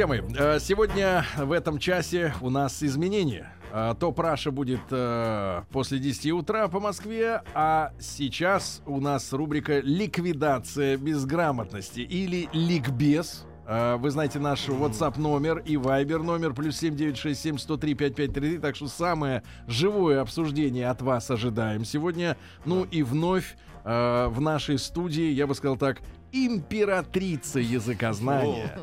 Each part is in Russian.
Друзья мои, э, сегодня в этом часе у нас изменения. Э, То Праша будет э, после 10 утра по Москве, а сейчас у нас рубрика «Ликвидация безграмотности» или «Ликбез». Вы знаете наш WhatsApp номер и Viber номер плюс 7967 103 5533. Так что самое живое обсуждение от вас ожидаем сегодня. Ну и вновь в нашей студии, я бы сказал так, императрица языкознания,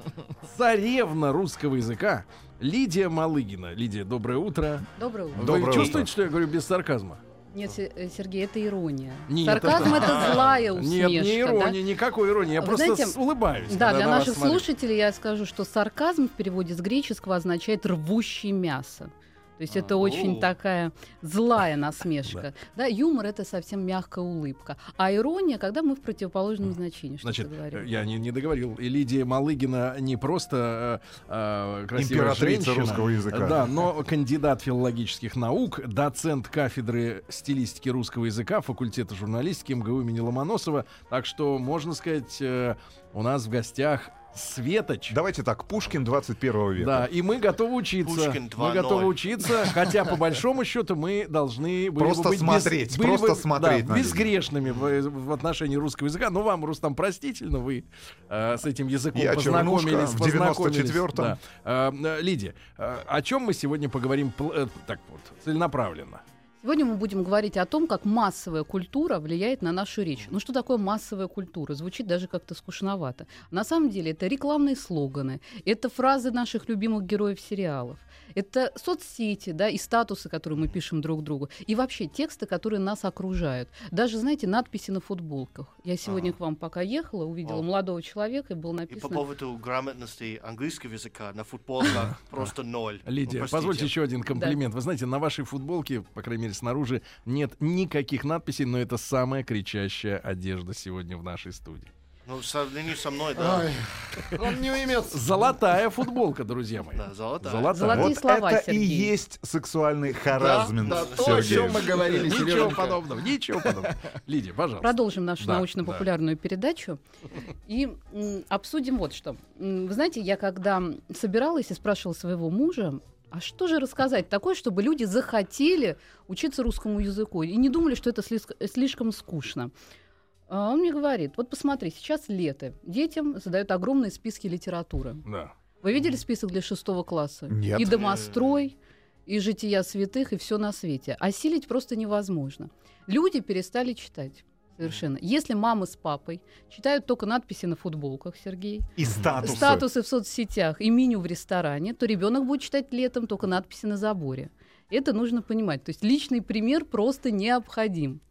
царевна русского языка Лидия Малыгина. Лидия, доброе утро. Доброе утро. Вы Доброе чувствуете, утро. что я говорю без сарказма? Нет, э, Сергей, это ирония. Нет, Сарказм это- это злая усмешка. Нет, не да? ирония, никакой иронии. Я Вы просто знаете, улыбаюсь. Да, для на наших смотрю. слушателей я скажу, что сарказм в переводе с греческого означает рвущий мясо. То есть это очень о. такая злая насмешка. Да, юмор это совсем мягкая улыбка. А ирония, когда мы в противоположном значении. Что Значит, я не, не договорил. И Лидия Малыгина не просто э, э, красивая Императрица женщина, русского языка. Да, но кандидат филологических наук, доцент кафедры стилистики русского языка факультета журналистики МГУ имени Ломоносова. Так что, можно сказать, э, у нас в гостях Светоч. Давайте так, Пушкин 21 века. Да, и мы готовы учиться. Пушкин мы 2.0. готовы учиться, хотя по большому счету мы должны были бы Просто быть смотреть, без- были просто бы, смотреть да, безгрешными в, в отношении русского языка. Но вам, Рустам, простительно, вы э, с этим языком Я познакомились. в познакомились, 94-м. да. Э, э, Лидия, э, о чем мы сегодня поговорим пл- э, так вот целенаправленно? Сегодня мы будем говорить о том, как массовая культура влияет на нашу речь. Ну что такое массовая культура? Звучит даже как-то скучновато. На самом деле это рекламные слоганы, это фразы наших любимых героев сериалов, это соцсети, да, и статусы, которые мы пишем друг другу, и вообще тексты, которые нас окружают. Даже, знаете, надписи на футболках. Я сегодня Ага. к вам пока ехала, увидела О. молодого человека, и было И по написано... поводу грамотности английского языка на футболках просто ноль. Лидия, Ну, простите. позвольте еще один комплимент. Вы знаете, на вашей футболке, по крайней мере, снаружи нет никаких надписей, но это самая кричащая одежда сегодня в нашей студии. Ну, в сравнении со мной, да. Он не имеет... Золотая футболка, друзья мои. Да, золотая. Золотая. Золотые Вот слова, это и Сергей. есть сексуальный харазмент, да, то, о чем мы говорили, Ничего подобного, ничего подобного. Лидия, пожалуйста. Продолжим нашу Да, научно-популярную передачу и м, обсудим вот что. Вы знаете, я когда собиралась и спрашивала своего мужа, а что же рассказать такое, чтобы люди захотели учиться русскому языку и не думали, что это слишком скучно? А Он мне говорит, вот посмотри, сейчас лето, детям задают огромные списки литературы. Да. Вы видели список для шестого класса? Нет. И домострой, и жития святых, и все на свете. Осилить просто невозможно. Люди перестали читать. Совершенно. Если мама с папой читают только надписи на футболках, Сергей, И статусы. статусы в соцсетях и меню в ресторане, то ребенок будет читать летом только надписи на заборе. Это нужно понимать. То есть личный пример просто необходим.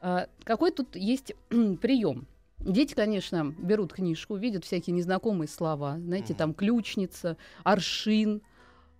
А, какой тут есть прием? Дети, конечно, берут книжку, видят всякие незнакомые слова. Знаете, там ключница, аршин,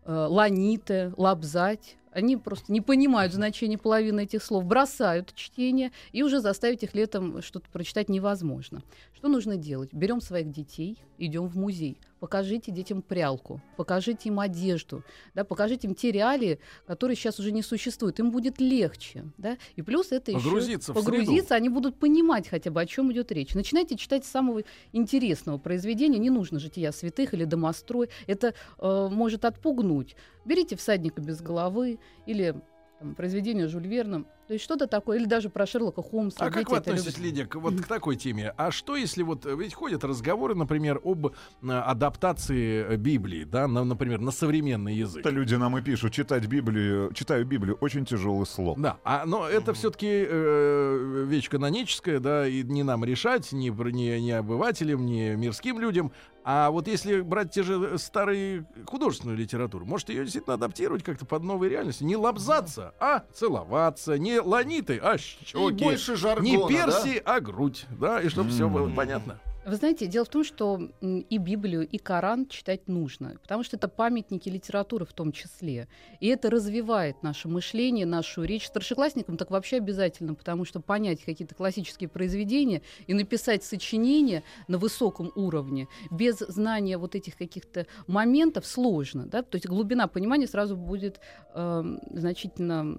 э, ланиты, лапзать. Они просто не понимают значения половины этих слов, бросают чтение, и уже заставить их летом что-то прочитать невозможно. Что нужно делать? Берем своих детей, идем в музей. Покажите детям прялку, покажите им одежду, да, покажите им те реалии, которые сейчас уже не существуют. Им будет легче. Да? И плюс это еще Погрузиться в погрузиться, они будут понимать хотя бы, о чем идет речь. Начинайте читать с самого интересного произведения. Не нужно жития святых или домострой. Это э, может отпугнуть. Берите всадника без головы или там, произведение Жюль Верна. То есть что-то такое. Или даже про Шерлока Холмса. А как вы относитесь. Лидия, к, вот к такой теме? А что если вот э, ведь ходят разговоры, например, об э, адаптации э, Библии, да, на, например, на современный язык? Это люди нам и пишут, читать Библию, читаю Библию, очень тяжелый слог. Да, а, но это все-таки э, вещь каноническая, да, и не нам решать, ни, пр- ни, ни обывателям, ни мирским людям. А вот если брать те же старые художественную литературу, может ее действительно адаптировать как-то под новые реальности? Не лобзаться, а целоваться, не ланиты, а щеки. И больше жаргона, не да? перси, а грудь, да, и чтобы все было понятно. Вы знаете, дело в том, что и Библию, и Коран читать нужно, потому что это памятники литературы в том числе. И это развивает наше мышление, нашу речь. Старшеклассникам так вообще обязательно, потому что понять какие-то классические произведения и написать сочинение на высоком уровне без знания вот этих каких-то моментов сложно. Да? То есть глубина понимания сразу будет эм, значительно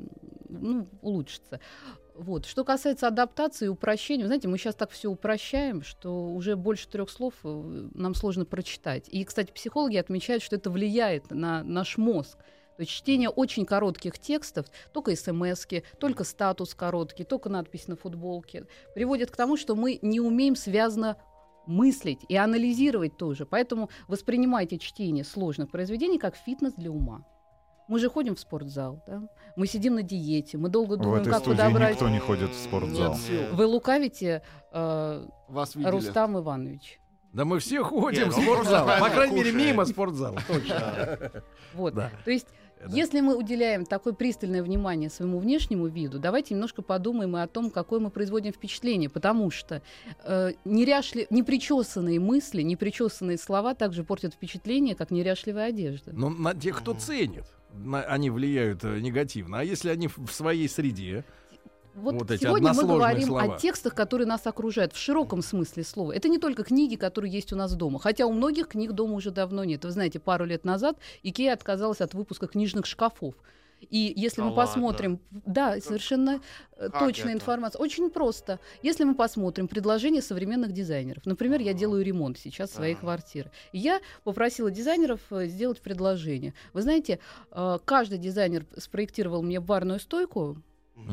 ну, улучшится. Вот. Что касается адаптации и упрощения, знаете, мы сейчас так все упрощаем, что уже больше трех слов э, нам сложно прочитать. И, кстати, психологи отмечают, что это влияет на наш мозг. То есть чтение очень коротких текстов, только смс только статус короткий, только надпись на футболке, приводит к тому, что мы не умеем связано мыслить и анализировать тоже. Поэтому воспринимайте чтение сложных произведений как фитнес для ума. Мы же ходим в спортзал, да? мы сидим на диете, мы долго В думаем, этой как студии подобрать. никто не ходит в спортзал. Нет. Вы лукавите, э, Вас видели. Рустам Иванович. Да мы все ходим Нет, в ну, спортзал. По крайней мере, мимо спортзала. Точно. Вот. То есть, Да. если мы уделяем такое пристальное внимание своему внешнему виду, давайте немножко подумаем и о том, какое мы производим впечатление, потому что э, неряшли... непричесанные мысли, непричесанные слова также портят впечатление, как неряшливая одежда. Но на тех, кто ценит, на- они влияют э, негативно. А если они в своей среде, Вот, Вот сегодня мы говорим слова. о текстах, которые нас окружают в широком смысле слова. Это не только книги, которые есть у нас дома. Хотя у многих книг дома уже давно нет. Вы знаете, пару лет назад Икея отказалась от выпуска книжных шкафов. И если Да мы ладно? посмотрим, да, совершенно э, Как точная это? информация. Очень просто. Если мы посмотрим предложения современных дизайнеров, например, я делаю ремонт сейчас своей Ага. квартиры, и я попросила дизайнеров э, сделать предложение. Вы знаете, э, каждый дизайнер спроектировал мне барную стойку,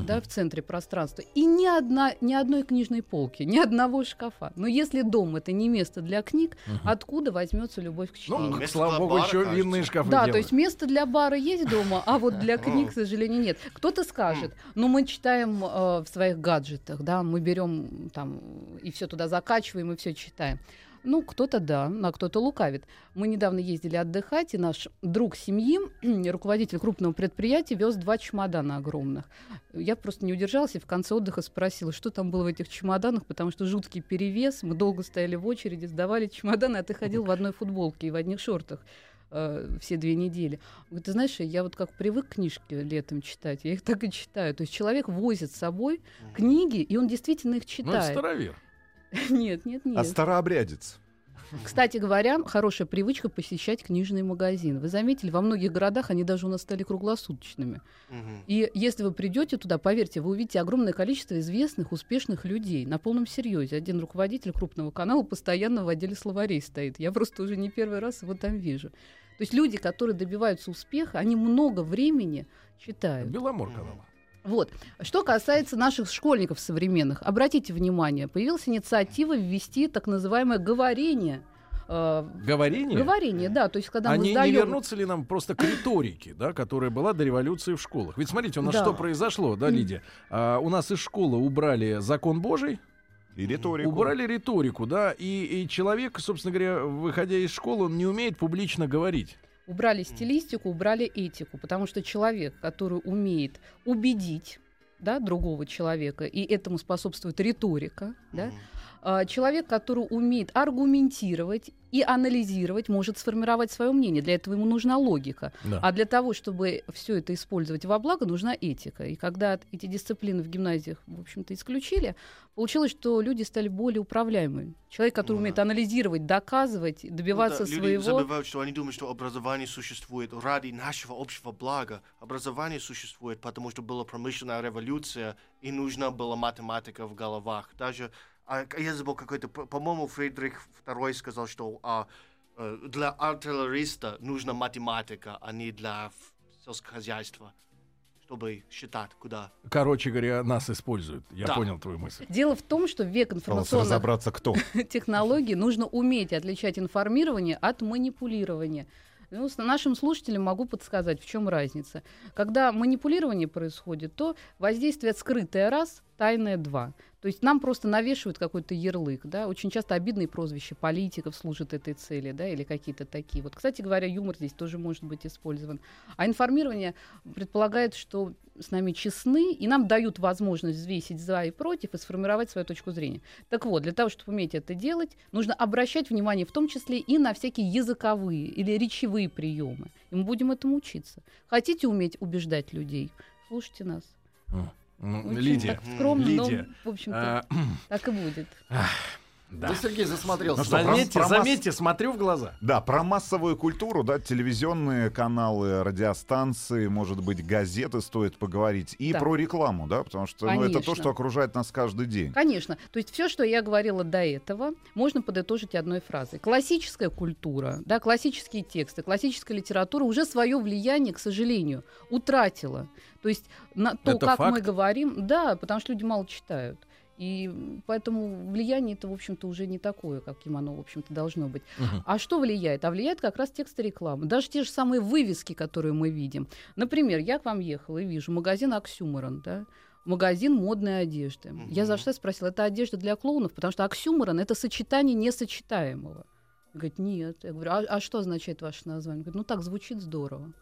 да, в центре пространства. И ни, одна, ни одной книжной полки, ни одного шкафа. Но если дом это не место для книг, откуда возьмется любовь к чтению? ну, слава богу, бара, еще кажется. винные шкафы Да, то делают. есть место для бара есть дома, а вот для книг, к сожалению, нет. Кто-то скажет, ну мы читаем э, в своих гаджетах, да, мы берем там и все туда закачиваем и все читаем. Ну, кто-то да, а кто-то лукавит. Мы недавно ездили отдыхать, и наш друг семьи, руководитель крупного предприятия, вез два чемодана огромных. Я просто не удержалась и в конце отдыха спросила, что там было в этих чемоданах, потому что жуткий перевес. Мы долго стояли в очереди, сдавали чемоданы, а ты ходил в одной футболке и в одних шортах э, все две недели. Говорит, ты знаешь, я вот как привык книжки летом читать, я их так и читаю. То есть человек возит с собой книги, и он действительно их Ну, это читает. старовер. Нет, нет, нет. А старообрядец. Кстати говоря, хорошая привычка посещать книжные магазины. Вы заметили, во многих городах они даже у нас стали круглосуточными. Мгм. И если вы придете туда, поверьте, вы увидите огромное количество известных, успешных людей на полном серьезе. Один руководитель крупного канала постоянно в отделе словарей стоит. Я просто уже не первый раз его там вижу. То есть люди, которые добиваются успеха, они много времени читают. Беломор канал. Вот. Что касается наших школьников современных, обратите внимание, появилась инициатива ввести так называемое говорение. Э, Говорение? Говорение, да, то есть когда А мы не, не сдаем... вернутся ли нам просто к риторике, да, которая была до революции в школах? Ведь смотрите, у нас Да. что произошло, да, Лидия? А, у нас из школы убрали закон Божий, И риторику. убрали риторику, да, и, и человек, собственно говоря, выходя из школы, он не умеет публично говорить. Убрали стилистику, убрали этику, потому что человек, который умеет убедить да, другого человека, и этому способствует риторика, да, человек, который умеет аргументировать и анализировать, может сформировать свое мнение. Для этого ему нужна логика. Да. А для того, чтобы все это использовать во благо, нужна этика. И когда эти дисциплины в гимназиях, в общем-то, исключили, получилось, что люди стали более управляемыми. Человек, который Ну умеет да. анализировать, доказывать, добиваться Ну да, своего. Люди забывают, что они думают, что образование существует ради нашего общего блага. Образование существует, потому что была промышленная революция, и нужна была математика в головах. Даже, а, я забыл какой-то, по- по-моему, Фридрих II сказал, что а, э, для артиллериста нужна математика, а не для ф- сельскохозяйства, чтобы считать, куда. Короче говоря, нас используют. Я Да. понял твою мысль. Дело в том, что в век информационных разобраться, кто. технологий нужно уметь отличать информирование от манипулирования. Ну, с нашим слушателям могу подсказать, в чем разница. Когда манипулирование происходит, то воздействие скрытое раз, тайное два. То есть нам просто навешивают какой-то ярлык, да, очень часто обидные прозвища политиков служат этой цели, да, или какие-то такие. Вот, кстати говоря, юмор здесь тоже может быть использован. А информирование предполагает, что с нами честны, и нам дают возможность взвесить за и против и сформировать свою точку зрения. Так вот, для того, чтобы уметь это делать, нужно обращать внимание в том числе и на всякие языковые или речевые приемы. И мы будем этому учиться. Хотите уметь убеждать людей? Слушайте нас. Ну, Лидия. так скромно, Лидия, но, в общем-то, а, так и будет. да. Да, Сергей засмотрелся. Ну что, про- Заметьте, про масс- заметьте, смотрю в глаза. Да, про массовую культуру, да, телевизионные каналы, радиостанции, может быть, газеты стоит поговорить. И Да. про рекламу, да, потому что ну, это то, что окружает нас каждый день. Конечно. То есть все, что я говорила до этого, можно подытожить одной фразой. Классическая культура, да, классические тексты, классическая литература уже свое влияние, к сожалению, утратила. То есть на то, Это как факт? мы говорим, да, потому что люди мало читают. И поэтому влияние это, в общем-то, уже не такое, каким оно, в общем-то, должно быть. Мгм. А что влияет? А влияет как раз тексты рекламы. Даже те же самые вывески, которые мы видим. Например, я к вам ехала и вижу магазин Оксюморон, да, магазин модной одежды. Я за Мгм. что спросила, это одежда для клоунов, потому что оксюморон — это сочетание несочетаемого. Говорит, нет. Я говорю, а, а что означает ваше название? Говорит, ну так звучит здорово.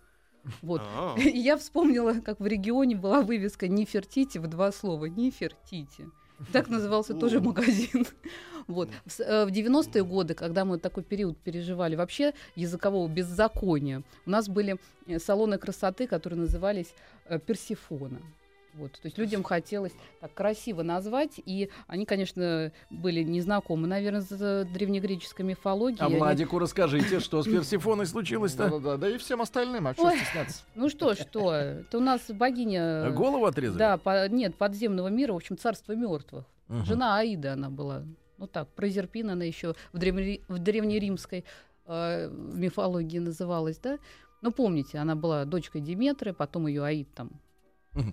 Вот. А, И я вспомнила, как в регионе была вывеска «Нефертити» в два слова. «Нефертити». Так назывался тоже О. магазин. Вот. В с- э, В 90-е годы, когда мы такой период переживали вообще языкового беззакония, у нас были э, салоны красоты, которые назывались э, «Персифона». Вот, то есть людям хотелось так красиво назвать, и они, конечно, были незнакомы, наверное, с древнегреческой мифологией. А Они- Владику расскажите, что с Персифоной Да, случилось-то? да, да, да и всем остальным, а что стесняться? Ну что, что? Это у нас богиня... Голову отрезали? Да, по- нет, подземного мира, в общем, царство мертвых. Мгм. Жена Аида она была. Ну так, Прозерпина она еще в, древне- в древнеримской э, мифологии называлась, да? Ну, помните, она была дочкой Диметры, потом ее Аид там.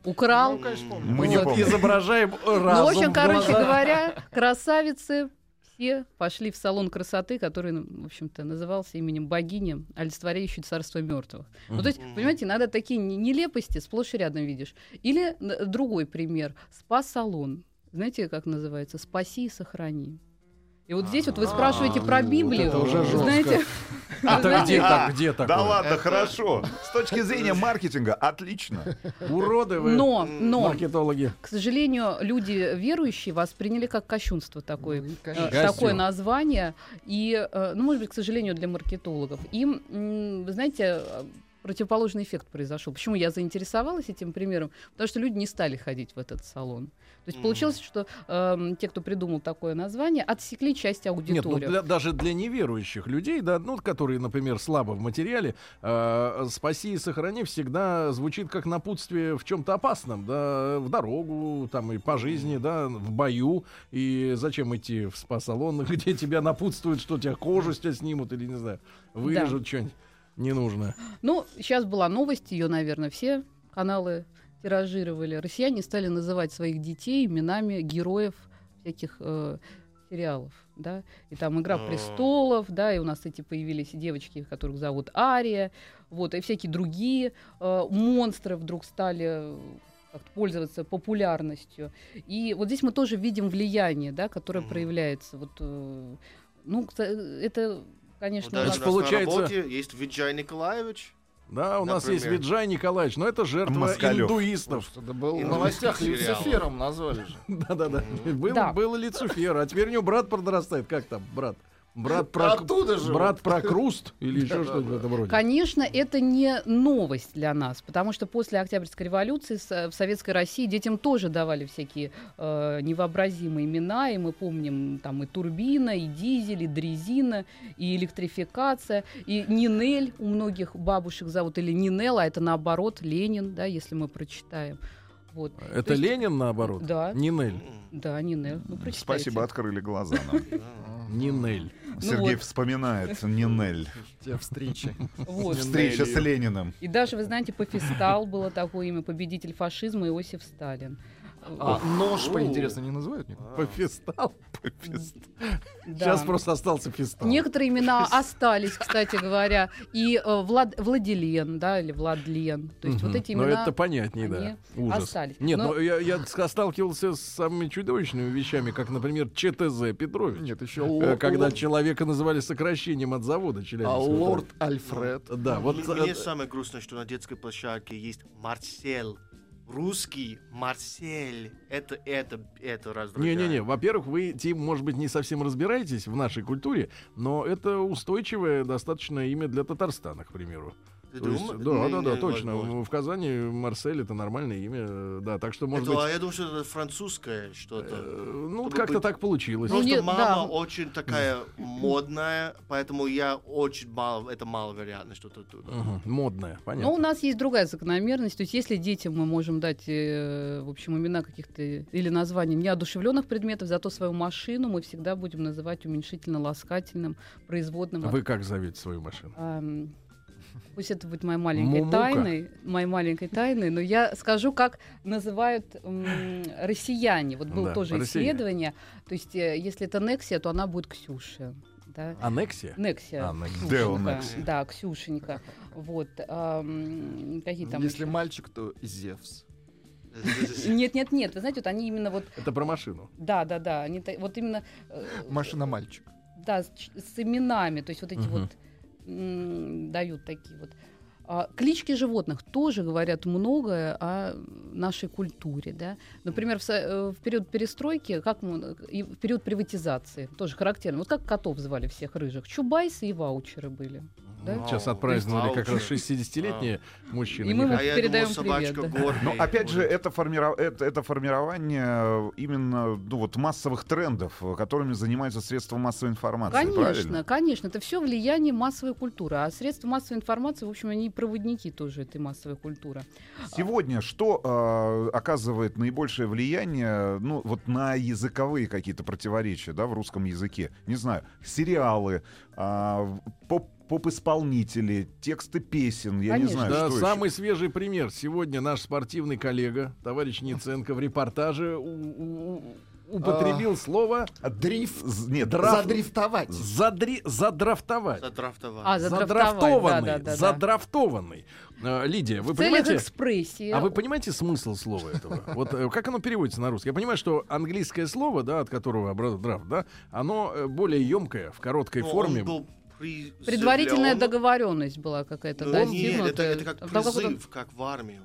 Украл. Ну, конечно, помню. Мы не Вот, помним. изображаем разум. Ну, в общем, короче говоря, красавицы все пошли в салон красоты, который, ну, в общем-то, назывался именем богини, олицетворяющей царство мертвых. Ну, то есть, понимаете, иногда такие не- нелепости сплошь и рядом видишь. Или н- другой пример. Спа-салон. Знаете, как называется? «Спаси и сохрани». И вот здесь вот вы спрашиваете про Библию. это уже жестко. Знаете, знаете, где так, где такое? Да ладно, хорошо. С точки зрения маркетинга, отлично. Уроды вы, Но, но, маркетологи. к сожалению, люди верующие восприняли как кощунство такое. Ну, э, такое название. И, э, ну, может быть, к сожалению, для маркетологов. Им, вы знаете, противоположный эффект произошел. Почему я заинтересовалась этим примером? Потому что люди не стали ходить в этот салон. То есть получилось, что эм, те, кто придумал такое название, отсекли часть Нет, ну аудитории. для- даже для неверующих людей, да, ну, которые, например, слабо в материале, э, спаси и сохрани всегда звучит как напутствие в чем-то опасном, да, в дорогу, там и по жизни, да, в бою. И зачем идти в спа-салон, где тебя напутствуют, что тебя кожу с тебя снимут или не знаю, вырежут что-нибудь ненужное. Ну, сейчас была новость, ее, наверное, все каналы тиражировали. Россияне стали называть своих детей именами героев всяких э, сериалов, да, и там «Игра А. престолов», да, и у нас эти появились девочки, которых зовут Ария, вот, и всякие другие э, монстры вдруг стали э, как-то пользоваться популярностью. И вот здесь мы тоже видим влияние, да, которое Мгм. проявляется. Вот, э, ну, это, конечно, даже у нас- Значит, у нас получается- на работе есть Виджай Николаевич. Да, у нас есть Например. Виджай Николаевич, но это жертва Москалёв. индуистов. Это был в новостях. Люцифером назвали же. Да-да-да. Был, Да. был Люцифер, а теперь у него брат подрастает. Как там, брат? Брат про, Оттуда же. брат про Круст или еще что-нибудь в этом роде? Конечно, это не новость для нас, потому что после Октябрьской революции с- в Советской России детям тоже давали всякие э, невообразимые имена, и мы помним там и турбина, и дизель, и дрезина, и электрификация, и Нинель у многих бабушек зовут, или Нинелла, а это наоборот Ленин, да, если мы прочитаем. Вот. Это То есть- Ленин наоборот? Да. Нинель. Да, Нинель. Ну, прочитайте. Спасибо, открыли глаза нам. да. Нинель. Сергей Ну вот. вспоминает Нинель. Те встречи. Вот. Встреча с Лениным. И даже, вы знаете, Пофистал было такое имя, победитель фашизма Иосиф Сталин. А нож, по-интересно, не называют? никак? Пофистал. Сейчас просто остался фистал. Некоторые имена остались, кстати говоря, и э, Влад, Владилен, да, или Владлен. То есть вот эти Ну, имена... это понятнее, да. Ужас. остались. Нет, Но- ну я, сталкивался с самыми чудовищными вещами, как, например, ЧТЗ Петрович. Нет, еще Э, Когда ло- человека называли сокращением от завода а Челябинского. лорд Альфред. Да, вот Мне, мне э, самое грустное, что на детской площадке есть Марсель. Русский Марсель. Это, это, это раздражает. Не-не-не, во-первых, вы, Тим, может быть, не совсем разбираетесь в нашей культуре, но это устойчивое достаточно имя для Татарстана, к примеру. То есть, да, да, да, не точно. возможно. В Казани Марсель это нормальное имя, э, да, так что, может Это, быть, а я думаю, что это французское что-то. э, ну, как-то быть- так получилось. Ну, Просто нет, мама да. очень такая модная, поэтому я очень мало, это маловероятно, что-то оттуда. Мгм, Модное, понятно. Но у нас есть другая закономерность. То есть, если детям мы можем дать, э, в общем, имена каких-то или названия неодушевленных предметов, зато свою машину мы всегда будем называть уменьшительно-ласкательным, производным. от- Вы как зовете свою машину? Пусть это будет моей маленькой Мумука. тайной, моей маленькой тайной, но я скажу, как называют м, россияне. Вот было Да, тоже россияне. исследование. То есть, э, если это Нексия, то она будет Ксюша. Да? Аннексия? Нексия. А, Нексия. Ксюшенька. Да, Ксюшенька. Вот. какие там Если еще? мальчик, то Зевс. Нет, нет, нет. Вы знаете, вот они именно вот, Это про машину. да, да, да, они та- вот именно, э, Машина-мальчик. да, с, ч- с именами, то есть вот эти Мгм. вот дают такие вот. А, клички животных тоже говорят многое о нашей культуре, да. Например, в, э, в период перестройки, как мы, и в период приватизации, тоже характерно. Вот как котов звали всех рыжих, чубайсы и ваучеры были. Да? Сейчас Вау. отпраздновали как раз Ваучер. 60-летние мужчины. И мы А передаем думал, привет, да. Но опять же, это, формиров- это, это формирование именно ну, вот, массовых трендов, которыми занимаются средства массовой информации. Конечно, правильно? конечно, это все влияние массовой культуры. А средства массовой информации, в общем, они проводники тоже этой массовой культуры. Сегодня что э, оказывает наибольшее влияние ну, вот на языковые какие-то противоречия да, в русском языке? Не знаю, сериалы, а, поп- поп-исполнители, тексты песен, я не Конечно. знаю, Да, что самый свежий пример. Сегодня наш спортивный коллега, товарищ Ниценко, в репортаже у- у- употребил слово Дрифт. Нет, Драфт. Задрифтовать. задри, задрафтовать. Задрафтовать. А, задрафтовать, Задрафтованный. да, да, да. Задрафтованный. Э, Лидия, вы В понимаете? экспрессии. А вы понимаете смысл слова этого? Вот э, как оно переводится на русский? Я понимаю, что английское слово, да, от которого образован драфт, да, оно э, более емкое, в короткой Но форме. он был призывлен- Предварительная договоренность была какая-то, Ну, да, нет, это, это как призыв, как в армию.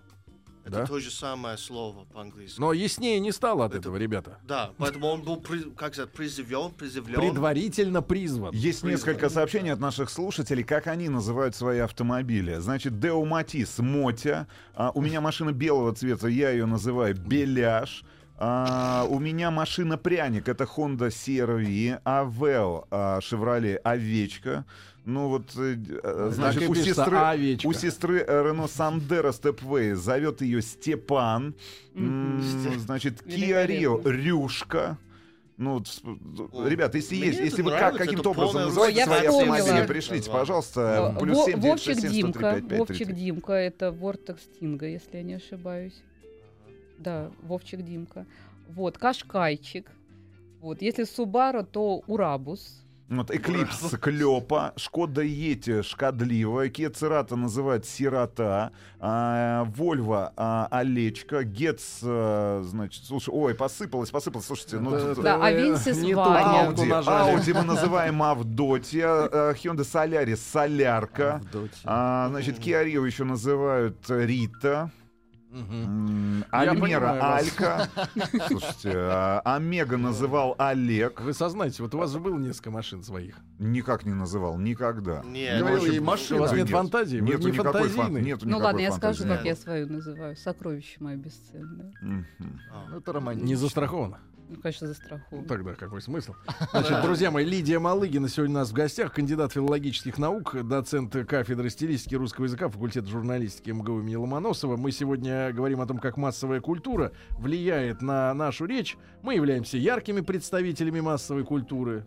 Это Да? то же самое слово по-английски. Но яснее не стало от Это- этого, ребята. Да, поэтому он был, при- как сказать, призывен, призывлен. Предварительно призван. Есть несколько сообщений от наших слушателей, как они называют свои автомобили. Значит, Део Матис, Мотя. А, у меня машина белого цвета, я ее называю Беляш. А, у меня машина пряник, это Honda CR-V, а, Chevrolet Овечка. Ну вот, э, э, значит, у сестры, «Овечка». у сестры Рено Сандера Степвей зовет ее Степан. Значит, Kia Rio Рюшка. Ну, ребята, если Мне есть, если вы как, нравится, каким-то образом называете свои автомобили, пришлите, пожалуйста, плюс семь девять Вовчик шесть семь сто три Димка, пять пять Вовчик тридцать. Димка, это Вортекс Тинга, если я не ошибаюсь. Да, Вовчик Димка. Вот, Кашкайчик. Вот, если Субару, то Урабус. Вот, Эклипс Клёпа, Шкода Ети Шкадливая, Kia Церата называют Сирота, а, Вольво а, Олечка, Гетц, а, значит, слушай, ой, посыпалось, посыпалось, слушайте, ну... Да, тут- Да, ту Ваня. Ауди. Ауди мы называем Авдотья, э, Hyundai Солярис Солярка, а, значит, Rio еще называют Рита, Я Альмера понимаю. Алька, слушайте, а, Омега называл Олег, Вы сознаете, вот у вас же было несколько машин своих. никак не называл, никогда. Нет, очень- и У машина. вас нет Нет. фантазии, вы Нету не никакой фан- фантазийный. нету Ну ладно, я скажу, фантазии. как я свою называю. Сокровище мое бесценное. Мгм. А. Ну, Это романтично. Не застраховано. Ну, конечно, Ну, застрахован. тогда какой смысл? Значит, друзья мои, Лидия Малыгина сегодня у нас в гостях, кандидат филологических наук, доцент кафедры стилистики русского языка, факультет журналистики МГУ имени Ломоносова. Мы сегодня говорим о том, как массовая культура влияет на нашу речь. Мы являемся яркими представителями массовой культуры.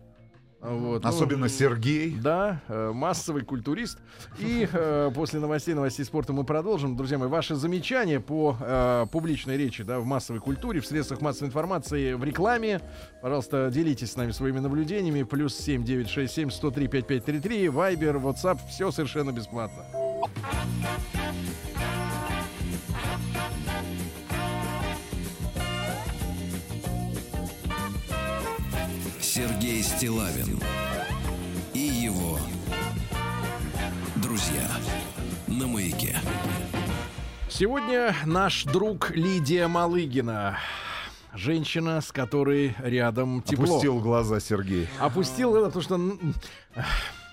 Вот, ну, Особенно Сергей. Да, э, массовый культурист. И э, после новостей, новостей спорта мы продолжим. Друзья мои, ваши замечания по э, публичной речи да, в массовой культуре, в средствах массовой информации, в рекламе. Пожалуйста, делитесь с нами своими наблюдениями. Плюс 7 967 103 5533, Вайбер, WhatsApp. Все совершенно бесплатно. Сергей Стилавин и его друзья на маяке. Сегодня наш друг Лидия Малыгина. Женщина, с которой рядом тепло. Опустил глаза Сергей. Опустил потому что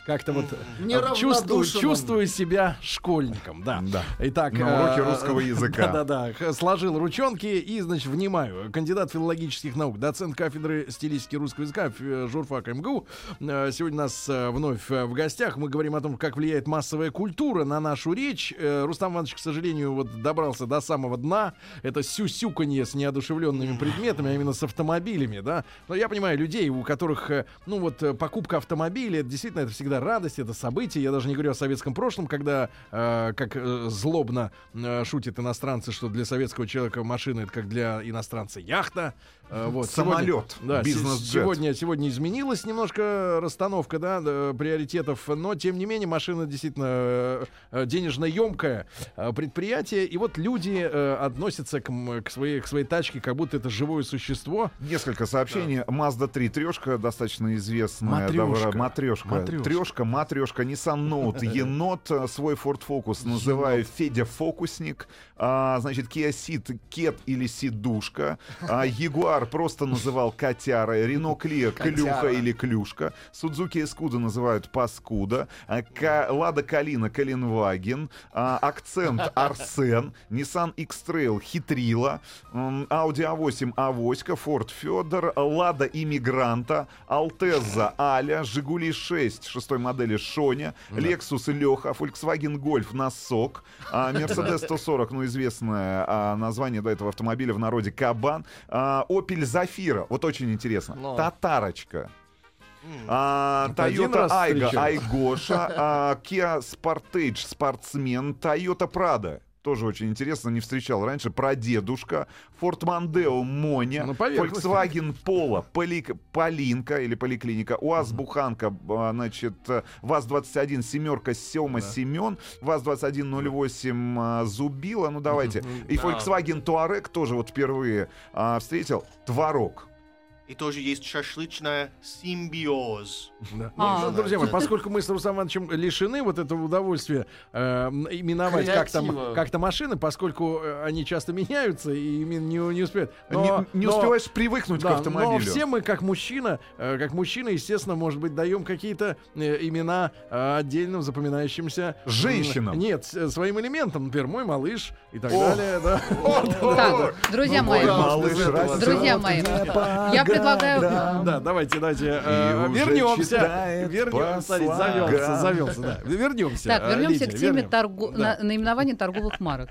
как-то вот э, чувствую, чувствую себя школьником, да. Да. Итак, На уроке э, русского языка. Да-да-да. Сложил ручонки и, значит, внимаю. Кандидат филологических наук, доцент кафедры стилистики русского языка э, журфак МГУ. Сегодня у нас вновь в гостях. Мы говорим о том, как влияет массовая культура на нашу речь. Рустам Иванович, к сожалению, вот добрался до самого дна. Это сюсюканье с неодушевленными предметами, а именно с автомобилями, да. Но я понимаю людей, у которых, ну вот, покупка автомобиля, это действительно, это всегда радость, это событие. Я даже не говорю о советском прошлом, когда, э, как э, злобно э, шутят иностранцы, что для советского человека машина это как для иностранца яхта. Э, вот, Самолет, Сегодня, да, бизнес-джет. се- сегодня, сегодня изменилась немножко расстановка да, да, приоритетов, но тем не менее машина действительно э, э, денежно емкое э, предприятие. И вот люди относятся к, к своей, к своей тачке, как будто это живое существо. Несколько сообщений. Mazda 3 трешка, достаточно известная. Матрёшка. добра- Матрешка. Матрёшка. Трешка, матрешка. Nissan Note, енот, свой Ford Focus называю Федя Фокусник. А, значит, Kia Ceed, кет или сидушка. А, Ягуар просто называл котяра. Рено Клио, клюха или клюшка. Судзуки Эскуда называют паскуда. А, Лада Калина, Калинваген. А, Акцент, Арсен. Nissan X-Trail, хитрила. Audi A8, Авоська. Ford Федор. Лада Иммигранта. Алтеза, Аля. Жигули 6, шестой модели Шоня. Lexus Леха. Volkswagen Golf, Носок. А, Mercedes 140, ну, известное а, название до этого автомобиля в народе Кабан. А, Opel Zafira, вот очень интересно. Но. Татарочка. М. А, один Toyota Айга. Айгоша, а, Kia Sportage, спортсмен, Toyota Prado. Тоже очень интересно, не встречал раньше. Прадедушка, Ford Mondeo, Моня. Volkswagen Polo, Поли- Полинка или Поликлиника, УАЗ Буханка, а, значит, э, ВАЗ-21, семерка, Сема, Семен, ВАЗ-2108, а, Зубила, ну давайте. И Да. Volkswagen Touareg тоже вот впервые а, встретил. Творог. И тоже есть шашлычная симбиоз. Да. А. Ну, друзья мои, поскольку мы с Рустам Ивановичем лишены вот этого удовольствия э, именовать как-то, как-то машины, поскольку э, они часто меняются и не, не успеют. Но- не, не но- успеваешь привыкнуть к Да, автомобилю. но все мы, как мужчина, э, как мужчина, естественно, может быть, даем какие-то э, имена э, отдельным запоминающимся Женщинам. Нет, своим элементом, например, мой малыш и так О. далее. Да. Так, друзья Ну, мои, малыш Друзья мои, я предлагаю... Да, давайте, давайте э, вернемся. Вернемся. Смотрите, завелся, завелся, да. Вернемся. Так, э, вернемся Лидия, к теме вернем. Да. на- наименования торговых марок.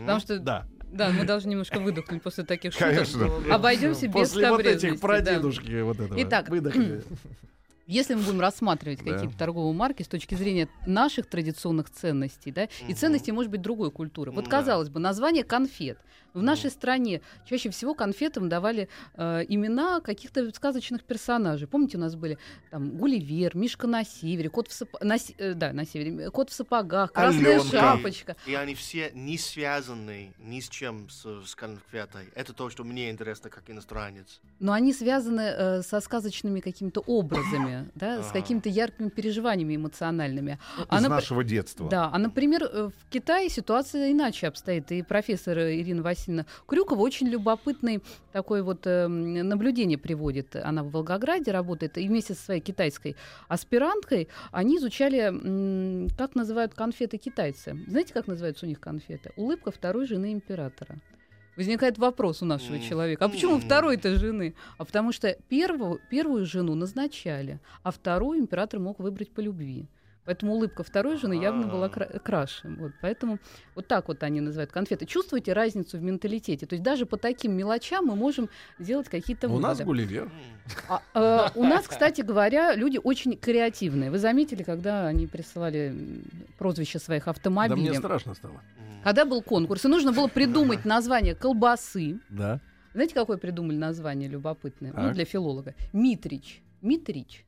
Потому что, да. Да. мы должны немножко выдохнуть после таких шуток. Конечно. Обойдемся без После вот этих скабрезности, да. прадедушки вот этого. Итак, выдохли. Если мы будем рассматривать Да. какие-то торговые марки с точки зрения наших традиционных ценностей, да, и ценностей, может быть, другой культуры. Вот, Да. казалось бы, название конфет. В нашей стране чаще всего конфетам давали э, имена каких-то сказочных персонажей. Помните, у нас были там Гулливер, Мишка на севере, кот в, сап- на, с- э, да, на севере, кот в сапогах, красная Аленка. шапочка. И они все не связаны ни с чем с, с конфетой. Это то, что мне интересно как иностранец. Но они связаны э, со сказочными какими-то образами, да, с А. какими-то яркими переживаниями эмоциональными. Из напр- нашего детства. Да, а, например, э, в Китае ситуация иначе обстоит. И профессор Ирина Васильевна Крюкова очень любопытный такой вот э, наблюдение приводит. Она в Волгограде работает, и вместе со своей китайской аспиранткой они изучали, м, как называют конфеты китайцы. Знаете, как называются у них конфеты? Улыбка второй жены императора. Возникает вопрос у нашего человека, а почему второй-то жены? А потому что первую, первую жену назначали, а вторую император мог выбрать по любви. Поэтому улыбка второй жены явно была А. кра- краше. Вот, поэтому вот так вот они называют конфеты. Чувствуете разницу в менталитете? То есть даже по таким мелочам мы можем делать какие-то У выводы. нас Гулливер. А, э, у нас, кстати говоря, люди очень креативные. Вы заметили, когда они присылали прозвища своих Да автомобилей? мне страшно стало. Когда был конкурс, и нужно было придумать название колбасы. Да. Знаете, какое придумали название любопытное? Ну, для филолога. Митрич. Митрич, да?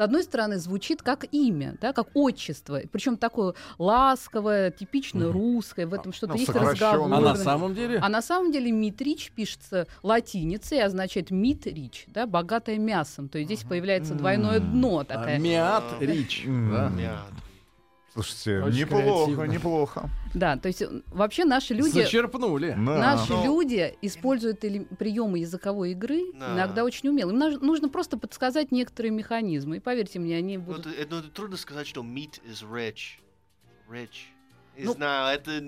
С одной стороны, звучит как имя, да, как отчество. Причем такое ласковое, типично русское, в этом что-то ну, есть разговорное. А на самом деле? А на самом деле митрич пишется латиницей и означает митрич, да, богатое мясом. То есть здесь появляется двойное дно А, такая. Миат А. Рич. М. да. Слушайте, Очень неплохо, креативно. неплохо. Да, то есть м, вообще наши люди... Зачерпнули. Да. Наши Но- люди используют или- приемы языковой игры Да. иногда очень умело. Им нужно просто подсказать некоторые механизмы. И поверьте мне, они Ну, будут... это, это- это трудно сказать, что meat is rich. Rich. Не Ну, знаю, это...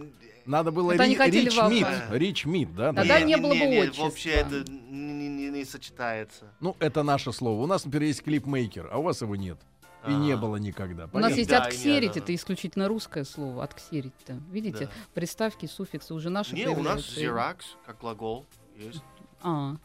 Надо было Это ри- Рич вам- Мид. Да. Рич Мид, да? Тогда да. не было бы отчества. Вообще это не, не- не сочетается. Ну, это наше слово. У нас, например, есть клипмейкер, а у вас его нет. И не было никогда. У нас Понятно? есть Да, отксерить, надо. это исключительно русское слово, отксерить-то. Видите, Да. приставки, суффиксы уже наши Не, у нас. Xerox, как глагол, есть. А.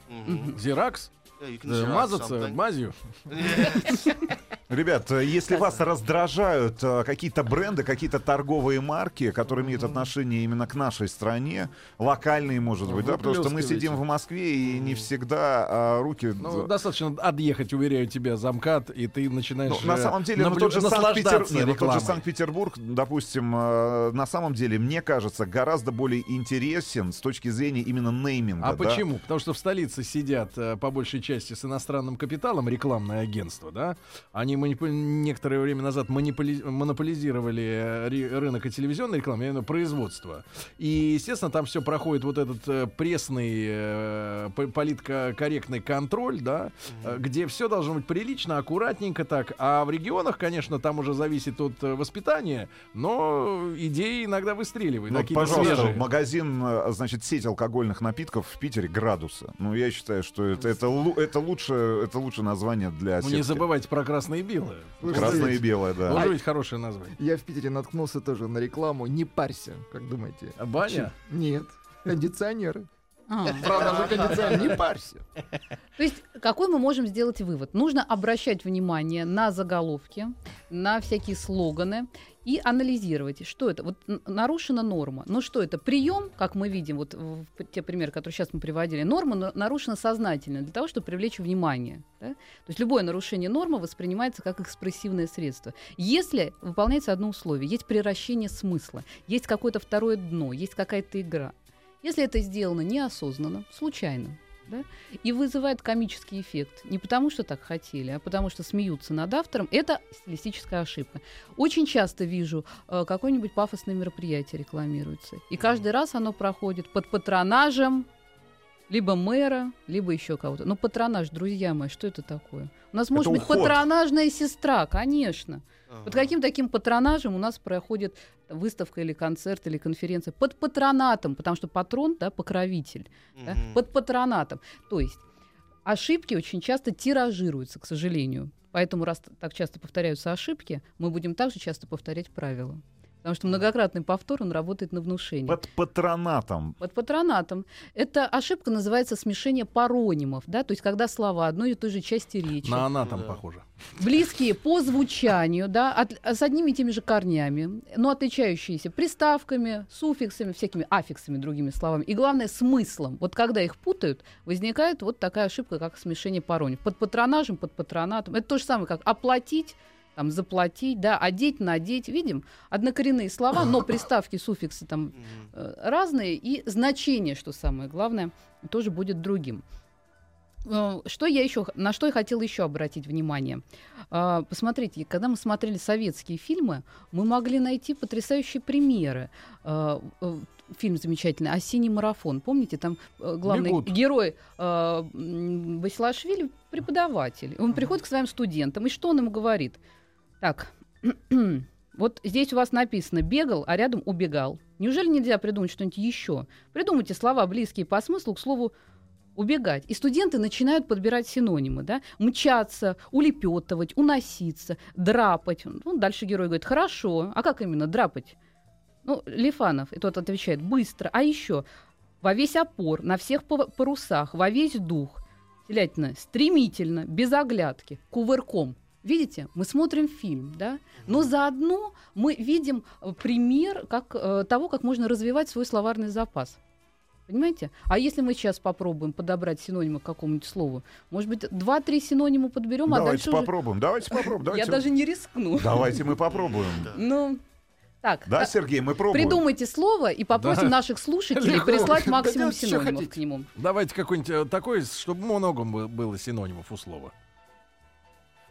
Зиракс? Yeah, Xerox Мазаться something. мазью? Ребят, э, если вас раздражают э, какие-то бренды, какие-то торговые марки, которые имеют отношение именно к нашей стране, локальные, может быть, да, потому что мы сидим в Москве и не всегда а, руки... Ну, достаточно отъехать, уверяю тебя, замкат, и ты начинаешь Ну, на э, самом деле, ну, наблю- тот же Санкт-Петер- наслаждаться не, ну, тот же рекламой. Санкт-Петербург, допустим, э, на самом деле, мне кажется, гораздо более интересен с точки зрения именно нейминга. А да. почему? Потому что в столице сидят э, по большей части с иностранным капиталом рекламное агентство, да? Они манипу- некоторое время назад манипули- монополизировали э, ри- рынок и телевизионной рекламы, именно производство. И, естественно, там все проходит вот этот э, пресный, э, политкорректный контроль, да, э, где все должно быть прилично, аккуратненько так. А в регионах, конечно, там уже зависит от э, воспитания, но идеи иногда выстреливают. Ну, пожалуйста, свежие. магазин, э, значит, сеть алкогольных напитков в Питере градуса. Ну, я считаю, что это, это, это, лучше, это лучше название для Ну, не сетки. забывайте про красное и белое. Красное и белое, да. Может быть, хорошее название. Я в Питере наткнулся тоже на рекламу «Не парься», как думаете? А баня? Нет. Кондиционеры. а. Правда же кондиционер, не парься. То есть какой мы можем сделать вывод? Нужно обращать внимание на заголовки, на всякие слоганы и анализировать, что это. Вот нарушена норма. Ну что это? Прием, как мы видим, вот в те примеры, которые сейчас мы приводили, норма на- нарушена сознательно для того, чтобы привлечь внимание. да? То есть любое нарушение нормы воспринимается как экспрессивное средство. Если выполняется одно условие, есть превращение смысла, есть какое-то второе дно, есть какая-то игра. Если это сделано неосознанно, случайно, да, и вызывает комический эффект. Не потому, что так хотели, а потому, что смеются над автором. Это стилистическая ошибка. Очень часто вижу, э, какое-нибудь пафосное мероприятие рекламируется. И каждый раз оно проходит под патронажем либо мэра, либо еще кого-то. Но патронаж, друзья мои, что это такое? У нас может быть уход. патронажная сестра, конечно. Ага. Под каким таким патронажем у нас проходит выставка или концерт или конференция? Под патронатом, потому что патрон, да, покровитель да, Мгм. под патронатом. То есть ошибки очень часто тиражируются, к сожалению. Поэтому, раз так часто повторяются ошибки, мы будем также часто повторять правила. Потому что многократный повтор, он работает на внушение. Под патронатом. Под патронатом. Эта ошибка называется смешение паронимов, да, то есть когда слова одной и той же части речи, На анатом Да. похоже. близкие по звучанию, да, от- с одними и теми же корнями, но отличающиеся приставками, суффиксами, всякими аффиксами, другими словами, и главное смыслом. Вот когда их путают, возникает вот такая ошибка, как смешение паронимов. Под патронажем, под патронатом. Это то же самое, как оплатить, там, заплатить, да, одеть, надеть. Видим, однокоренные слова, но приставки, суффиксы там э, разные, и значение, что самое главное, тоже будет другим. Э, Что я еще, на что я хотела еще обратить внимание? А, Посмотрите, когда мы смотрели советские фильмы, мы могли найти потрясающие примеры. Э, Фильм замечательный «Осенний марафон». Помните, там главный Бегут. герой Басилашвили преподаватель. Он приходит к своим студентам, и что он им говорит? Так, вот здесь у вас написано «бегал», а рядом «убегал». Неужели нельзя придумать что-нибудь еще? Придумайте слова, близкие по смыслу к слову убегать. И студенты начинают подбирать синонимы, да, мчаться, улепетывать, уноситься, драпать. Ну, дальше герой говорит, хорошо, а как именно драпать? Ну, Лифанов, и тот отвечает, быстро, а еще во весь опор, на всех па- парусах, во весь дух, телятина, стремительно, без оглядки, кувырком. Видите, мы смотрим фильм, да, но заодно мы видим э, пример как, э, того, как можно развивать свой словарный запас. Понимаете? А если мы сейчас попробуем подобрать синонимы к какому-нибудь слову, может быть, два-три синонима подберем, а Давайте дальше уже... попробуем, давайте попробуем. Я Давайте, даже не рискну. давайте мы попробуем. Ну, так, Да, Сергей, мы пробуем. придумайте слово и попросим Да. наших слушателей Легко. прислать максимум синонимов к нему. Давайте какой-нибудь э, такой, чтобы много бы- было синонимов у слова.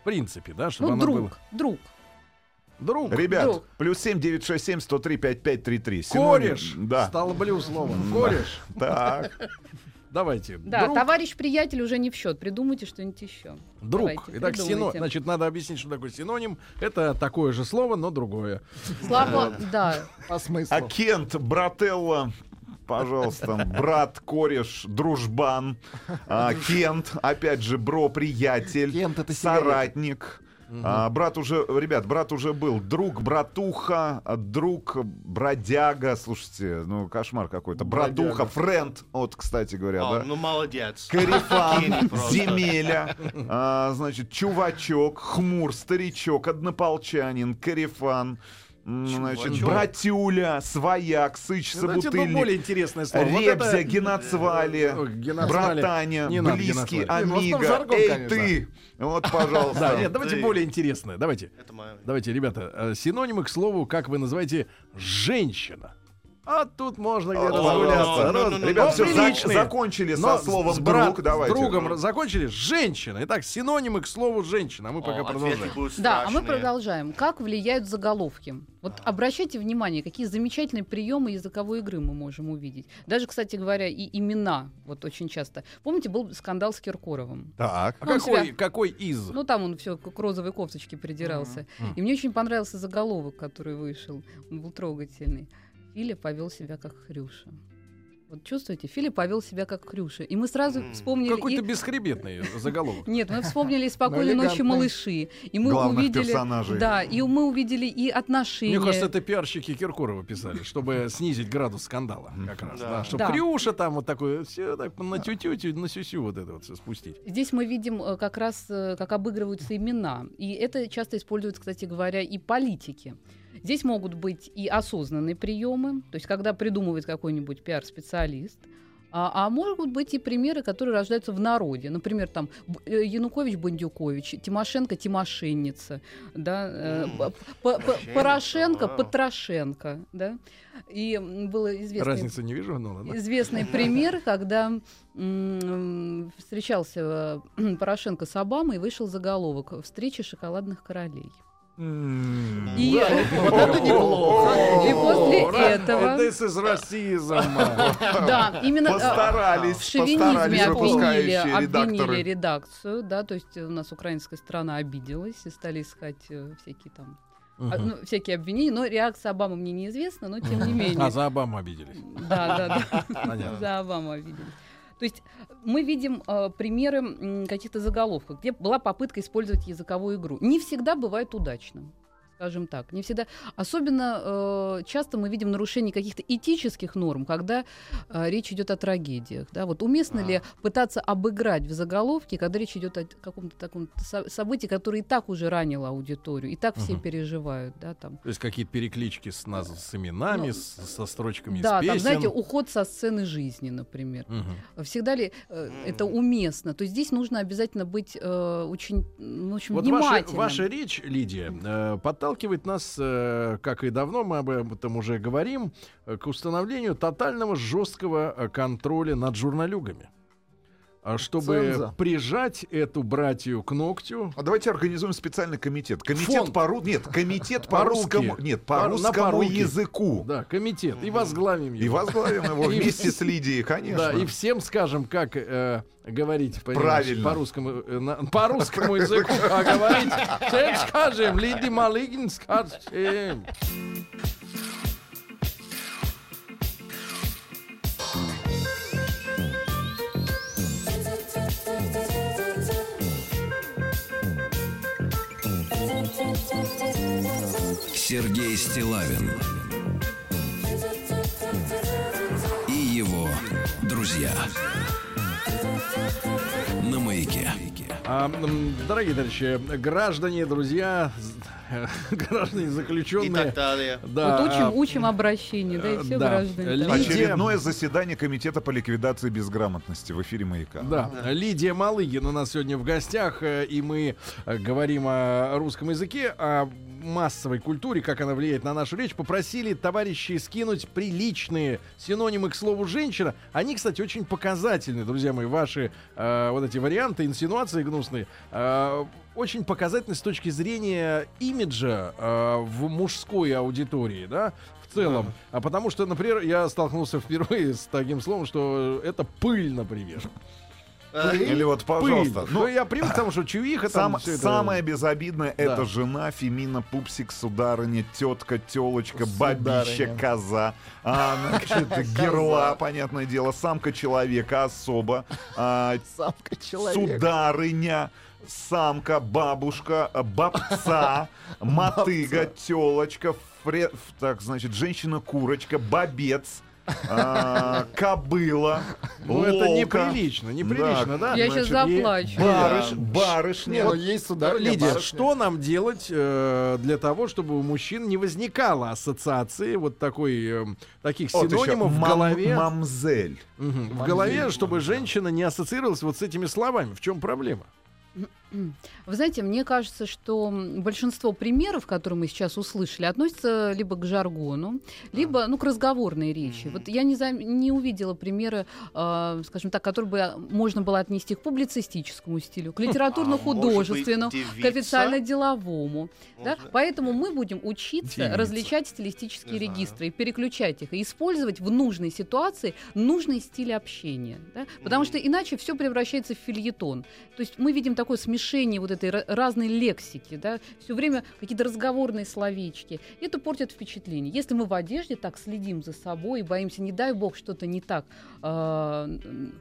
В принципе, да, чтобы Ну, оно друг, было. друг. Друг. Ребят, Друг. плюс семь девять шесть семь сто три пять пять три три. Кореш. Да. Столблю слово. Кореш. Так. Давайте. Да, друг. товарищ-приятель уже не в счет. Придумайте что-нибудь еще. Друг. Давайте, Итак, сино... придумайте. значит, надо объяснить, что такое синоним. Это такое же слово, но другое. Слава, да. По смыслу. А Кент, брателла, пожалуйста, брат, кореш, дружбан. А, Кент, опять же, бро, приятель, Кент — это соратник. А, брат уже, ребят, брат уже был. Друг, братуха, друг, бродяга. Слушайте, ну кошмар какой-то. Братуха, френд, вот, кстати говоря, А, да. ну молодец. Карифан, земеля, а, значит, чувачок, хмур, старичок, однополчанин, карифан, значит, Чувачок. братюля, свояк, сыч, Давайте, ну, собутыльник, более интересное слово. Вот ребзя, это- геноцвали, Ой, геноцвали. братаня, Не близкий, ну, амиго, жаргон, эй конечно. ты, вот, пожалуйста. Да, нет, давайте Ты- более интересное. Давайте. Это Давайте, ребята, э, синонимы к слову, как вы называете, женщина. А тут можно где разгуляться. Раз- Ребят, но все, приличные. закончили со словом с брат- друг, давайте. С другом закончили. Женщина. Итак, синонимы к слову женщина. А мы пока О, продолжаем. Да, а мы продолжаем. Как влияют заголовки? Вот обращайте внимание, какие замечательные приемы языковой игры мы можем увидеть. Даже, кстати говоря, и имена вот очень часто. Помните, был скандал с Киркоровым? Так. А какой, себя- какой из? Ну, там он все к розовой кофточке придирался. И мне очень понравился заголовок, который вышел. Он был трогательный. Филя повел себя как Хрюша. Вот чувствуете, Филя повел себя как Хрюша. И мы сразу вспомнили... Какой-то и- заголовок. заголовок. Нет, мы вспомнили «Спокойной Ну, ночи, малыши». И мы Главных увидели... персонажей. Да, и мы увидели и отношения. Мне кажется, это пиарщики Киркорова писали, чтобы снизить градус скандала. Как раз. Да. Да. Чтобы Да. Хрюша там вот такой, все так на тю-тю, на сюсю вот это вот все спустить. Здесь мы видим э, как раз, э, как обыгрываются имена. И это часто используют, кстати говоря, и политики. Здесь могут быть и осознанные приемы, то есть когда придумывает какой-нибудь пиар-специалист, а, а могут быть и примеры, которые рождаются в народе. Например, там э, Янукович Бандюкович, Тимошенко Тимошенница, да, э, М, П- П- П- Порошенко, Порошенко вау. Потрошенко, да. И было известно Разницы не вижу, но ладно. известный пример, когда встречался э, Порошенко с Обамой и вышел заголовок «Встреча шоколадных королей». И, Это неплохо. и после этого, This is racism. да, именно э, Постарались, в шовинизме обвинили, редакцию, да, то есть у нас украинская страна обиделась и стали искать э, всякие там, а, Мгм. ну, всякие обвинения, но реакция Обамы мне неизвестна, но тем не менее. А за Обаму обиделись. Да, да, да. За Обаму обиделись. То есть мы видим э, примеры каких-то заголовков, где была попытка использовать языковую игру. Не всегда бывает удачным. Скажем так, не всегда. Особенно э, часто мы видим нарушение каких-то этических норм, когда э, речь идет о трагедиях. Да? Вот уместно ли пытаться обыграть в заголовке, когда речь идет о каком-то таком со- событии, которое и так уже ранило аудиторию, и так все Мгм. переживают, да, там. То есть какие-то переклички с, наз... с именами, Ну, с- со строчками Да, из там, песен. знаете, уход со сцены жизни, например. Мгм. Всегда ли э, это уместно? То есть здесь нужно обязательно быть э, очень, ну, очень Вот ваша, внимательным. ваша речь, Лидия, э, подталкивает нас, э, как и давно мы об этом уже говорим, э, к установлению тотального жесткого э, контроля над журналюгами. А Чтобы Ценза. прижать эту братью к ногтю. А давайте организуем специальный комитет. Комитет Фонд. по ру... Нет, комитет по, По русскому. руки. Нет, По- русскому языку. Да, комитет. И возглавим его. И возглавим его вместе с Лидией, конечно. Да, и всем скажем, как э, говорить Правильно. по русскому, э, на- по русскому языку, а говорить. Всем скажем, Лиди Малыгин скажем. Сергей Стилавин и его друзья на маяке. А, дорогие товарищи, граждане, друзья, граждане И заключенные. так далее. Да, вот учим, а, учим обращение, да, и все да. граждане. Ли- да. Очередное заседание Комитета по ликвидации безграмотности в эфире «Маяка». Да, Лидия Малыгин у нас сегодня в гостях, э, и мы э, говорим о русском языке, о массовой культуре, как она влияет на нашу речь. Попросили товарищи скинуть приличные синонимы к слову «женщина». Они, кстати, очень показательны, друзья мои, ваши э, вот эти варианты, инсинуации гнусные. э, очень показательны с точки зрения имиджа э, в мужской аудитории, да, в целом. А потому что, например, я столкнулся впервые с таким словом, что это пыль, например. Э, Или вот, пожалуйста. Пыль. ну, Ну, я привык к тому, что чувиха Сам- это- Самое безобидное Да. это жена, Фемина, Пупсик, Сударыня, тетка, телочка, бабища, Сударыня. коза, а, значит, герла, понятное дело, самка человека, особа, а, Самка человека. сударыня, самка, бабушка, бабца, мотыга, телочка, фре- так, значит, женщина-курочка, бобец, а, кобыла, Ну, это лолка. неприлично, неприлично, да? Я сейчас значит, заплачу. Барыш, Да. барышня. Не, ну есть сюда. Лидия, что нам делать э, для того, чтобы у мужчин не возникало ассоциации вот такой, э, таких Вот еще синонимов в мам- голове, Мамзель. Мгм. в голове, чтобы женщина не ассоциировалась вот с этими словами? В чем проблема? Mm-hmm. Вы знаете, мне кажется, что большинство примеров, которые мы сейчас услышали, относятся либо к жаргону, либо ну, к разговорной речи. Вот я не, зам- не увидела примеры, э, скажем так, которые бы можно было отнести к публицистическому стилю, к литературно-художественному, А, может быть, к официально-деловому. Да? Поэтому мы будем учиться Девица. различать стилистические Не знаю. регистры и переключать их, и использовать в нужной ситуации нужный стиль общения. да? Потому Мгм. что иначе все превращается в фильетон. То есть мы видим такое смешение вот этой ра- разной лексики, да? все время какие-то разговорные словечки. Это портит впечатление. Если мы в одежде так следим за собой и боимся, не дай бог, что-то не так э,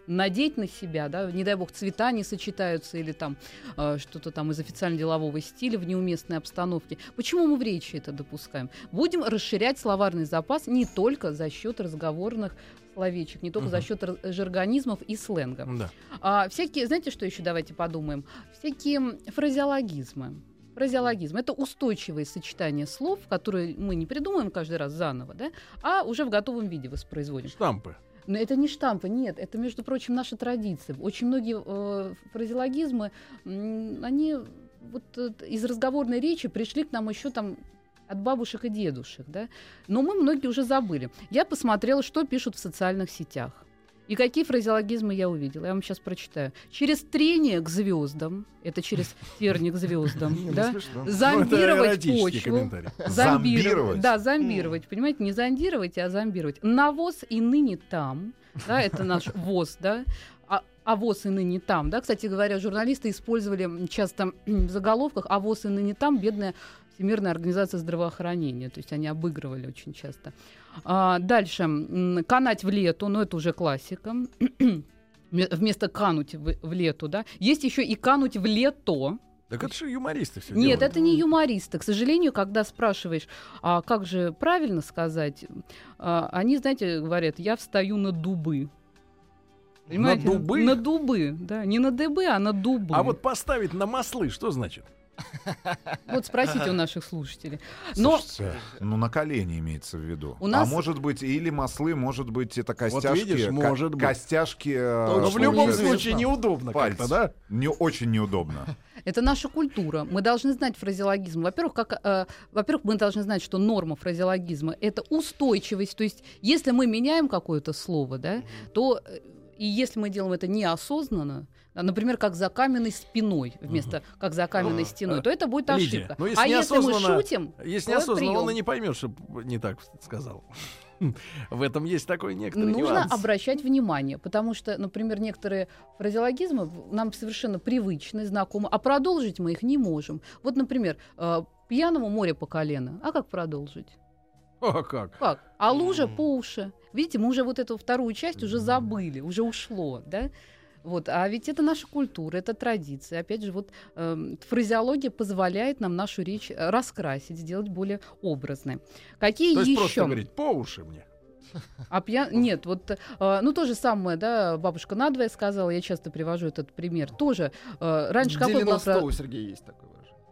надеть на себя, да? не дай бог, цвета не сочетаются или там э, что-то там из официально-делового стиля в неуместной обстановке. Почему мы в речи это допускаем? Будем расширять словарный запас не только за счет разговорных словечек, не только за счет ра- жаргонизмов и сленга. Да. А, всякие, знаете, что еще давайте подумаем? Всякие фразеологизмы. Фразеологизм – это устойчивые сочетания слов, которые мы не придумаем каждый раз заново, да, а уже в готовом виде воспроизводим. Штампы. Но это не штампы, нет, это, между прочим, наша традиция. Очень многие э, фразеологизмы, они вот э, из разговорной речи пришли к нам еще там от бабушек и дедушек, да. Но мы многие уже забыли. Я посмотрела, что пишут в социальных сетях. И какие фразеологизмы я увидела. Я вам сейчас прочитаю. Через трение к звездам, это через терник к звездам, да, Ну, зомбировать почву. Зомбировать? Да, зомбировать. Понимаете, не зондировать, а зомбировать. Навоз и ныне там. Да, это наш ВОЗ, да. А, а ВОЗ и ныне там, да. Кстати говоря, журналисты использовали часто в заголовках «А ВОЗ и ныне там» бедная Всемирная организация здравоохранения. То есть они обыгрывали очень часто. А, дальше. Канать в лету, ну это уже классика. Вме- Вместо кануть в, в лету, да. Есть еще и кануть в лето. Так это же юмористы все Нет, это не юмористы. К сожалению, когда спрашиваешь, а как же правильно сказать, а, они, знаете, говорят, я встаю на дубы. Понимаете? дубы? На дубы, да. Не на дыбы, а на дубы. А вот поставить на маслы, что значит? Вот спросите у наших слушателей. Но Слушайте, ну на колени имеется в виду. У нас- А может быть или маслы, может быть это костяшки. видишь, ко- может быть. Костяшки. э, Но в любом случае неудобно как-то, да? Не очень неудобно. это наша культура. Мы должны знать фразеологизм. Во-первых, как, э, во-первых, мы должны знать, что норма фразеологизма это устойчивость. То есть, если мы меняем какое-то слово, да, то э, и если мы делаем это неосознанно, а, например, как за каменной спиной вместо как за каменной Ну, стеной, э, то это будет Лидия, ошибка. ну, если а если мы шутим, Если неосознанно, прием. он и не поймет, что не так сказал. В этом есть такой некоторый Нужно нюанс. обращать внимание, потому что, например, некоторые фразеологизмы нам совершенно привычны, знакомы, а продолжить мы их не можем. Вот, например, э, пьяному море по колено. А как продолжить? О, как? Как? А лужа по уши. Видите, мы уже вот эту вторую часть уже забыли, уже ушло, да? Вот, а ведь это наша культура, это традиция. Опять же, вот эм, фразеология позволяет нам нашу речь э, раскрасить, сделать более образной. Какие То есть еще? просто говорить по уши мне. А пья... Нет, вот, э, ну, то же самое, да, бабушка надвое сказала, я часто привожу этот пример. Тоже, э, раньше какой был... У Сергея есть такое выражение.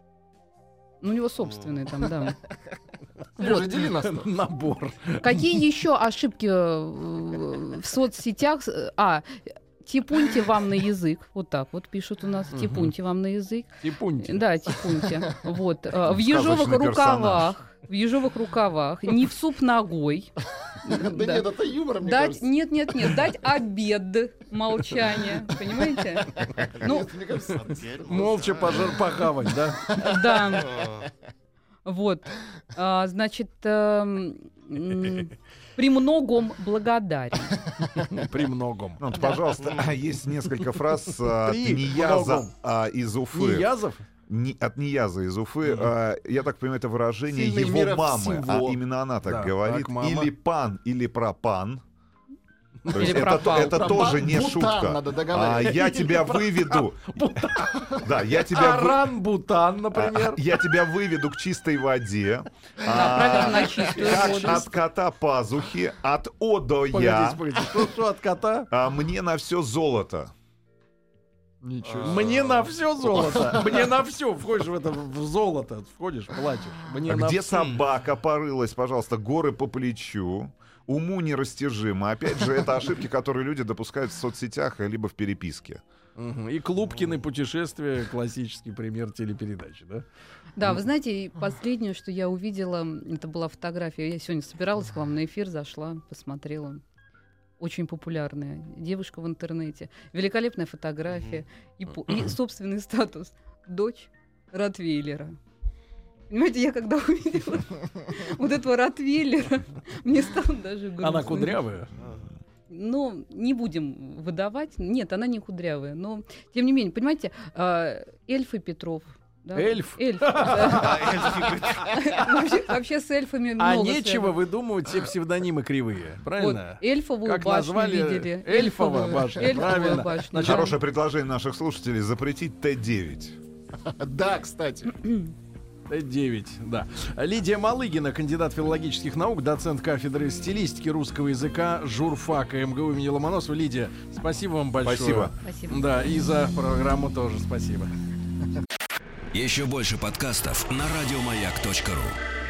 Ну, у него собственный там, да. Сережа, дели на сто. Набор. Какие еще ошибки э, в соцсетях? С- А, типуньте вам на язык. Вот так вот пишут у нас. Типуньте вам на язык. Типуньте. Да, типуньте. Вот. э, В ежовых рукавах. В ежовых рукавах. Не в суп ногой. Да нет, это юмор, мне Дать, кажется. нет, нет, нет, дать обед, молчание, понимаете? Ну, Молча пожар похавать, да? да, вот, А, значит, эм, м, премногом благодарен. При многом. Ну, вот, пожалуйста, есть несколько фраз а, от Три Нияза многом. а, из Уфы. Не Язов? Ни- от Нияза из Уфы. Мгм. а, я так понимаю, это выражение Сильный его мамы. всего. А именно она так Да, говорит. так, мама. или пан, или пропан. То есть Или это, пропал. это тоже не Бутан шутка. надо А, я тебя выведу. Да, я тебя вы- Аран-бутан, а, например. Я тебя выведу к чистой воде. А, Как от кота пазухи, от О до Погодите, Я. погодите. Что, что от кота? А мне на все золото. Ничего. Мне на все золото. Мне на все. Входишь в это в золото. Входишь, платишь. Мне А на где всё. собака порылась, пожалуйста, горы по плечу. Уму нерастяжимо. Опять же, это ошибки, которые люди допускают в соцсетях э, либо в переписке. И Клубкины путешествия классический пример телепередачи, да? Да, вы знаете, и последнее, что я увидела, это была фотография. Я сегодня собиралась к вам на эфир, зашла, посмотрела. Очень популярная девушка в интернете. Великолепная фотография. И, и собственный статус. Дочь Ротвейлера. Понимаете, я когда увидела вот этого Ротвейлера, мне стало даже грустно. Она кудрявая. Ну, не будем выдавать. Нет, она не кудрявая. Но, тем не менее, понимаете, а, эльфы Петров. да, Эльф? Эльф. да. Вообще- Вообще с эльфами А много нечего связано. выдумывать все псевдонимы кривые. Правильно? эльфовую Как башню назвали? видели. Эльфовая башня, правильно. Хорошее предложение наших слушателей запретить Т9. Да, кстати. Т9, да. Лидия Малыгина, кандидат филологических наук, доцент кафедры стилистики русского языка журфака МГУ имени Ломоносова. Лидия, спасибо вам большое. Спасибо. Спасибо. Да, и за программу тоже спасибо. Еще больше подкастов на радиомаяк.ру.